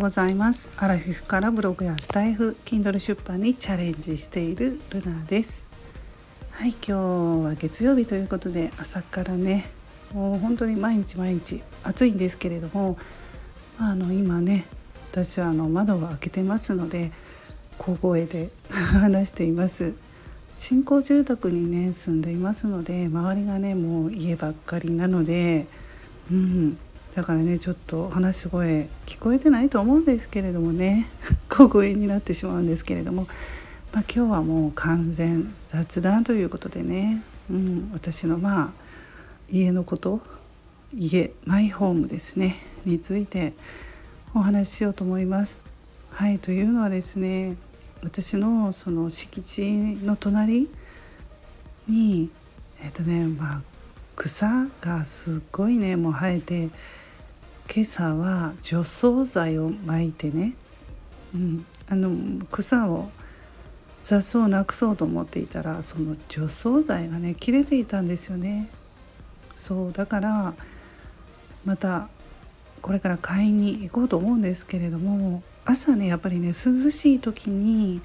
ようございます。アラフィフからブログやスタイフ Kindle 出版にチャレンジしているルナです。はい今日は月曜日ということで朝からねもう本当に毎日毎日暑いんですけれども、あ、あの今ね私はあの窓を開けてますので小声で 話しています。新興住宅にね住んでいますので周りがねもう家ばっかりなのでうん。だからねちょっと話し声聞こえてないと思うんですけれどもね。小声になってしまうんですけれども、まあ、今日はもう完全雑談ということでね、うん、私のまあ家のこと家マイホームですね。についてお話ししようと思います。はいというのはですね私のその敷地の隣にえっ、とねまあ草がすっごいねもう生えて今朝は除草剤をまいてね、うん、あの草を雑草をなくそうと思っていたらその除草剤がね切れていたんですよね。そうだからまたこれから買いに行こうと思うんですけれども朝ねやっぱりね涼しい時に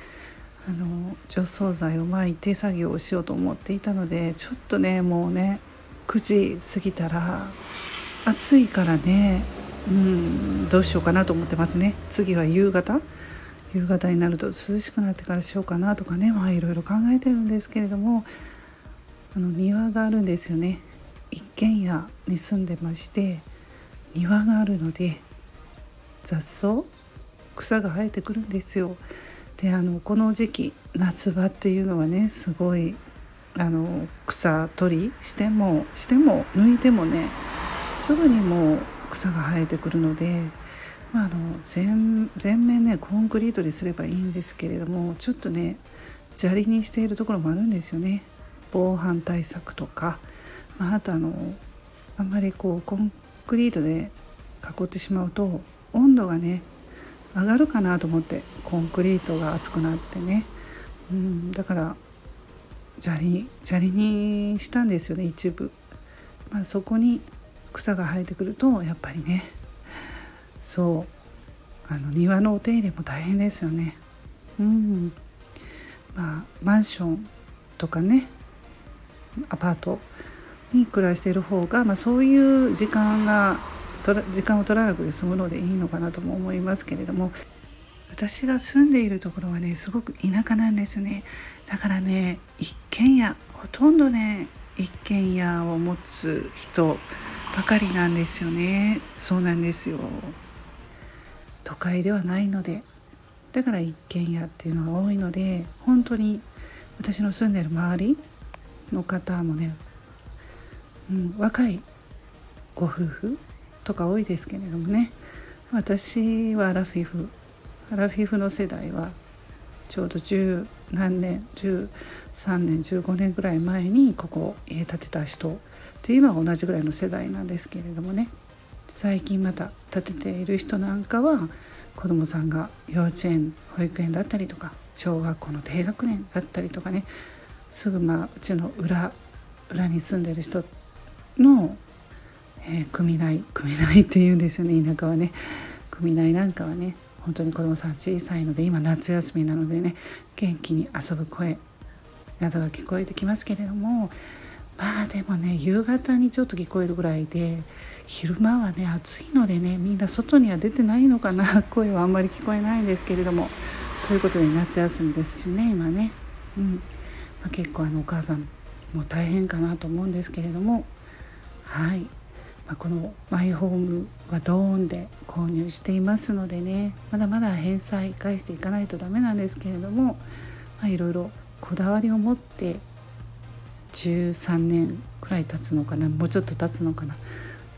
あの除草剤をまいて作業をしようと思っていたのでちょっとねもうね9時過ぎたら暑いからね。うんどうしようかなと思ってますね。次は夕方。夕方になると涼しくなってからしようかなとかね。まあいろいろ考えてるんですけれどもあの庭があるんですよね。一軒家に住んでまして庭があるので雑草草が生えてくるんですよ。であのこの時期夏場っていうのはねすごいあの草取りしてもしても抜いてもねすぐにもう草が生えてくるので、まあ、あの全全面ねコンクリートにすればいいんですけれどもちょっとね砂利にしているところもあるんですよね。防犯対策とか、まあ、あとあのあんまりこうコンクリートで囲ってしまうと温度がね上がるかなと思ってコンクリートが熱くなってね、うん、だから砂利砂利にしたんですよね一部、まあ、そこに草が生えてくるとやっぱりねそうあの庭のお手入れも大変ですよね。うんまあマンションとかねアパートに暮らしている方が、まあ、そういう時間が時間を取らなくて済むのでいいのかなとも思いますけれども私が住んでいるところはねすごく田舎なんですねだからね一軒家ほとんどね一軒家を持つ人ばかりなんですよね。そうなんですよ。都会ではないので。だから一軒家っていうのが多いので本当に私の住んでる周りの方もね、うん、若いご夫婦とか多いですけれどもね私はアラフィフ。アラフィフの世代はちょうど十何年13年15年ぐらい前にここ家建てた人っていうのは同じぐらいの世代なんですけれどもね。最近また建てている人なんかは子どもさんが幼稚園保育園だったりとか小学校の低学年だったりとかね。すぐまあうちの裏裏に住んでる人の、えー、組内組内っていうんですよね田舎はね。組内なんかはね本当に子どもさん小さいので今夏休みなのでね元気に遊ぶ声などが聞こえてきますけれどもまあでもね夕方にちょっと聞こえるぐらいで昼間はね暑いのでねみんな外には出てないのかな 声はあんまり聞こえないんですけれどもということで夏休みですしね今ね、うん。まあ、結構あのお母さんも大変かなと思うんですけれども。はい、まあ、このマイホームはローンで購入していますのでねまだまだ返済返していかないとダメなんですけれども、まあ、いろいろこだわりを持って13年くらい経つのかなもうちょっと経つのかな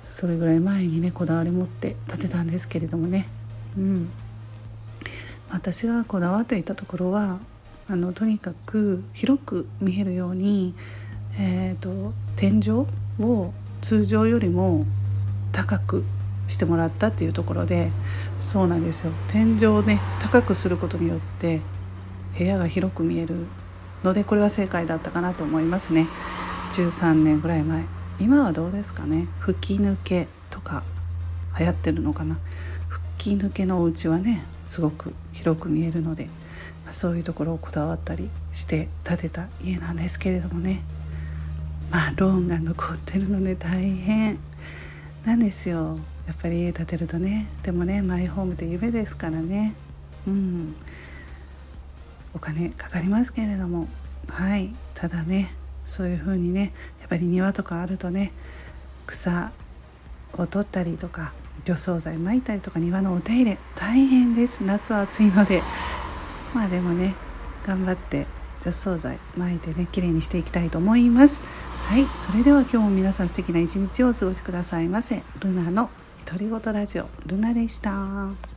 それぐらい前にねこだわり持って建てたんですけれどもね。うん。私がこだわっていたところはあのとにかく広く見えるように、えーと、天井を通常よりも高くしてもらったっていうところでそうなんですよ。天井をね高くすることによって部屋が広く見える。のでこれは正解だったかなと思いますね。13年ぐらい前。今はどうですかね？吹き抜けとか流行ってるのかな？吹き抜けのお家はねすごく広く見えるので、そういうところをこだわったりして建てた家なんですけれどもね。まあローンが残ってるので大変。なんですよ。やっぱり家建てるとね。でもねマイホームって夢ですからね。うん。お金かかりますけれども。はい。ただねそういう風にねやっぱり庭とかあるとね草を取ったりとか除草剤撒いたりとか庭のお手入れ大変です。夏は暑いので。まあでもね頑張って除草剤撒いてね綺麗にしていきたいと思います。はい。それでは今日も皆さん素敵な一日をお過ごしくださいませ。ルナの独り言ラジオルナでした。